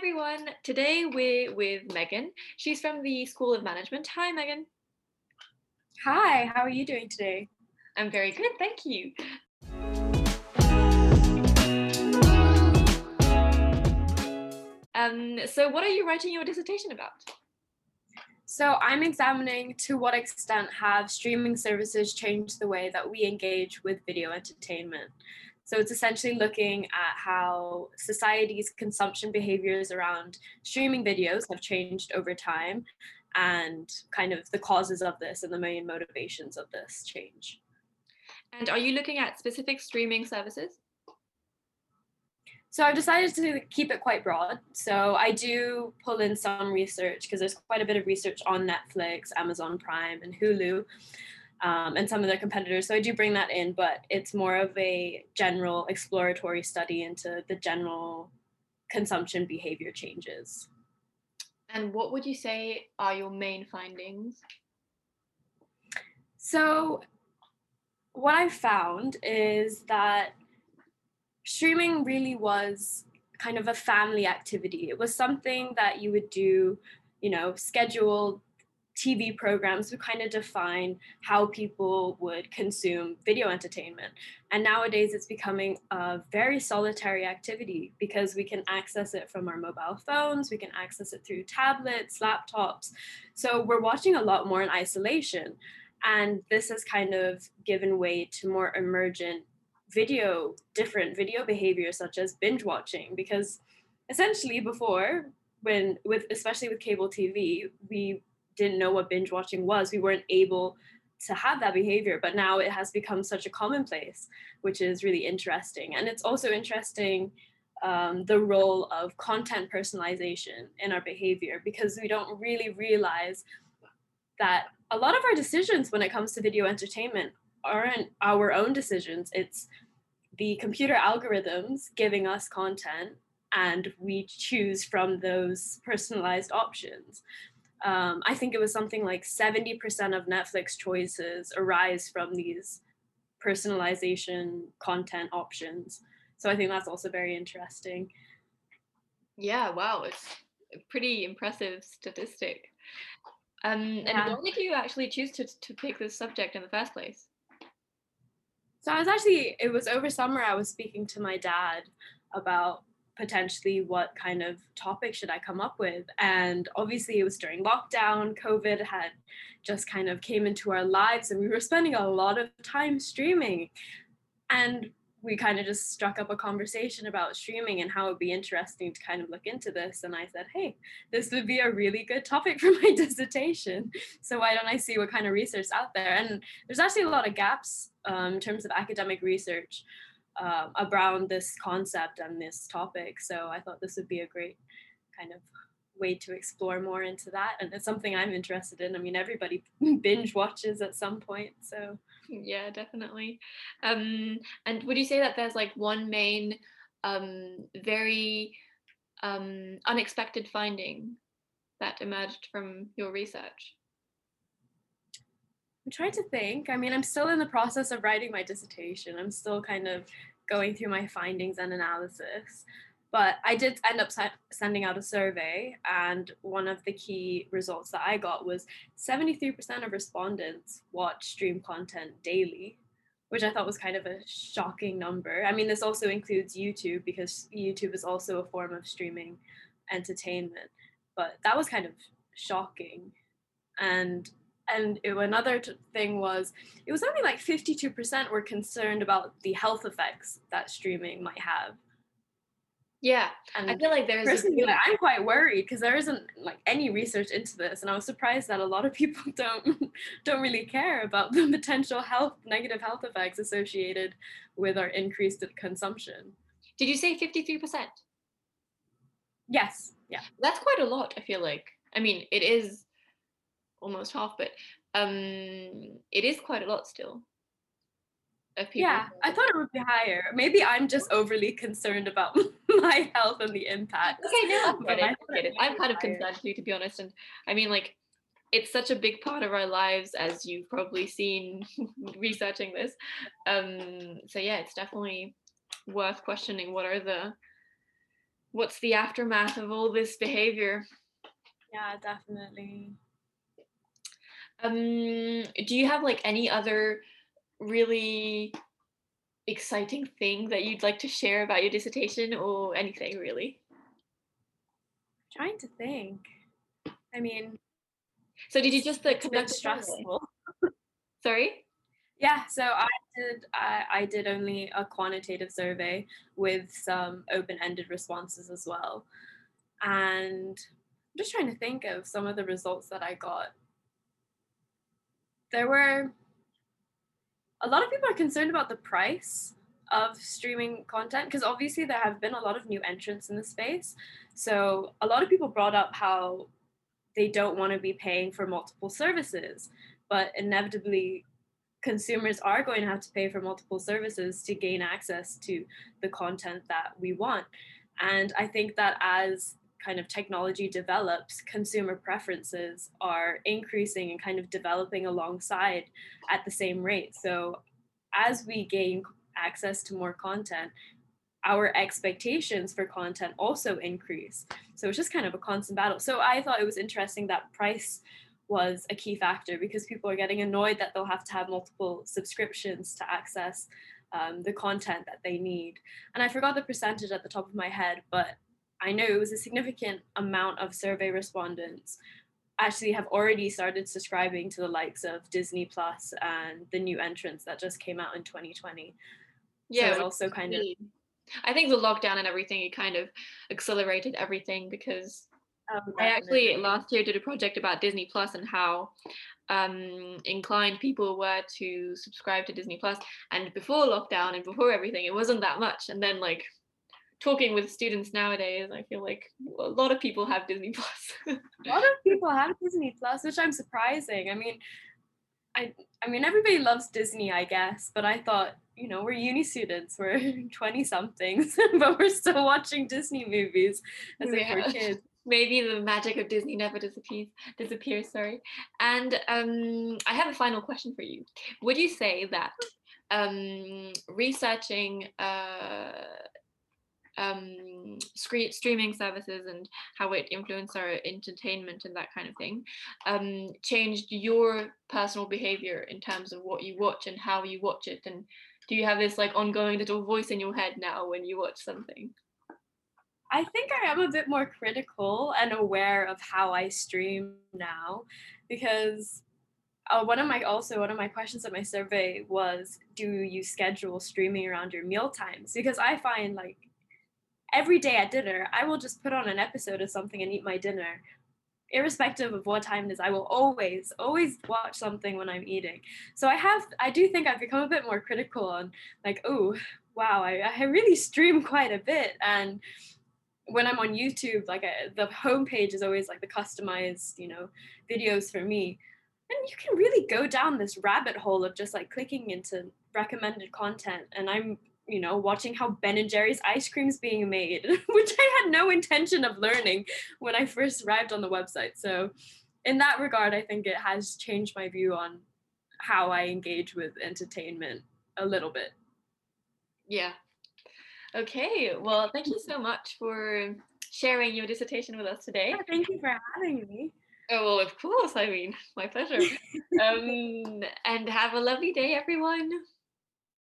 everyone. Today we're with Megan. She's from the School of Management. Hi, Megan. Hi, how are you doing today? I'm very good, thank you. Um, so, what are you writing your dissertation about? So, I'm examining to what extent have streaming services changed the way that we engage with video entertainment. So it's essentially looking at how society's consumption behaviors around streaming videos have changed over time and kind of the causes of this and the main motivations of this change. And are you looking at specific streaming services? So I've decided to keep it quite broad. So I do pull in some research because there's quite a bit of research on Netflix, Amazon Prime, and Hulu um, and some of their competitors. So I do bring that in, but it's more of a general exploratory study into the general consumption behavior changes. And what would you say are your main findings? So, what I found is that streaming really was kind of a family activity. It was something that you would do, you know, scheduled TV programs would kind of define how people would consume video entertainment. And nowadays it's becoming a very solitary activity because we can access it from our mobile phones, we can access it through tablets, laptops. So we're watching a lot more in isolation. And this has kind of given way to more emergent video, different video behaviors such as binge watching, because essentially before, when with especially with cable TV, we didn't know what binge watching was, we weren't able to have that behavior. But now it has become such a commonplace, which is really interesting. And it's also interesting um, the role of content personalization in our behavior because we don't really realize that a lot of our decisions when it comes to video entertainment aren't our own decisions. It's the computer algorithms giving us content and we choose from those personalized options um, I think it was something like 70% of Netflix choices arise from these personalization content options. So I think that's also very interesting. Yeah, wow, it's a pretty impressive statistic. Um, and yeah. why did you actually choose to, to pick this subject in the first place? So I was actually, it was over summer, I was speaking to my dad about potentially what kind of topic should I come up with. And obviously, it was during lockdown. COVID had just kind of came into our lives, and we were spending a lot of time streaming. And we kind of just struck up a conversation about streaming and how it would be interesting to kind of look into this. And I said, hey, this would be a really good topic for my dissertation. So why don't I see what kind of research out there? And there's actually a lot of gaps um, in terms of academic research uh, around this concept and this topic. So I thought this would be a great kind of way to explore more into that. And it's something I'm interested in. I mean, everybody binge watches at some point. So yeah, definitely. Um, and would you say that there's like one main, um, very um, unexpected finding that emerged from your research? I'm trying to think. I mean, I'm still in the process of writing my dissertation. I'm still kind of going through my findings and analysis. But I did end up sending out a survey, and one of the key results that I got was 73% of respondents watch stream content daily, which I thought was kind of a shocking number. I mean, this also includes YouTube because YouTube is also a form of streaming entertainment, but that was kind of shocking. And and it, another t- thing was it was only like 52% were concerned about the health effects that streaming might have. Yeah and i feel like there's personally a- i'm quite worried because there isn't like any research into this and i was surprised that a lot of people don't don't really care about the potential health negative health effects associated with our increased consumption. Did you say 53% yes yeah. That's quite a lot i feel like. I mean it is almost half, but um, it is quite a lot still. Yeah, I thought it would be higher. Maybe I'm just overly concerned about my health and the impact. Okay, no, I get it. I get it. I'm kind of concerned too, to be honest. And I mean, like, it's such a big part of our lives, as you've probably seen researching this. Um, so yeah, it's definitely worth questioning. What are the what's the aftermath of all this behavior? Yeah, definitely. Um, do you have like any other really exciting thing that you'd like to share about your dissertation or anything really? I'm trying to think. I mean, so did you just like conduct stressful? Sorry. Yeah, so I did. I, I did only a quantitative survey with some open-ended responses as well, and I'm just trying to think of some of the results that I got. There were a lot of people are concerned about the price of streaming content because obviously there have been a lot of new entrants in the space. So a lot of people brought up how they don't want to be paying for multiple services, but inevitably consumers are going to have to pay for multiple services to gain access to the content that we want. And I think that as kind of technology develops, consumer preferences are increasing and kind of developing alongside at the same rate. So as we gain access to more content, our expectations for content also increase. So it's just kind of a constant battle. So I thought it was interesting that price was a key factor because people are getting annoyed that they'll have to have multiple subscriptions to access um, the content that they need. And I forgot the percentage at the top of my head, but I know it was a significant amount of survey respondents actually have already started subscribing to the likes of Disney Plus and the new entrants that just came out in 2020. Yeah, so also kind of. I think the lockdown and everything it kind of accelerated everything because oh, I actually last year did a project about Disney Plus and how um, inclined people were to subscribe to Disney Plus. And before lockdown and before everything, it wasn't that much. And then like talking with students nowadays, I feel like a lot of people have Disney Plus. a lot of people have Disney Plus, which I'm surprising. I mean, I I mean everybody loves Disney, I guess, but I thought, you know, we're uni students, we're 20 somethings, but we're still watching Disney movies as yeah. if we're kids. Maybe the magic of Disney never disappears. Disappears, sorry. And um, I have a final question for you. Would you say that um, researching uh, um, streaming services and how it influenced our entertainment and that kind of thing um, changed your personal behavior in terms of what you watch and how you watch it? And do you have this like ongoing little voice in your head now when you watch something? I think I am a bit more critical and aware of how I stream now because uh, one of my also one of my questions at my survey was do you schedule streaming around your meal times because I find like every day at dinner, I will just put on an episode of something and eat my dinner. Irrespective of what time it is, I will always, always watch something when I'm eating. So I have, I do think I've become a bit more critical on like, oh, wow, I, I really stream quite a bit. And when I'm on YouTube, like I, the homepage is always like the customized, you know, videos for me. And you can really go down this rabbit hole of just like clicking into recommended content. And I'm you know, watching how Ben and Jerry's ice cream is being made, which I had no intention of learning when I first arrived on the website. So, in that regard, I think it has changed my view on how I engage with entertainment a little bit. Yeah. Okay. Well, thank you so much for sharing your dissertation with us today. Yeah, thank you for having me. Oh, well, of course. I mean, my pleasure. um, and have a lovely day, everyone.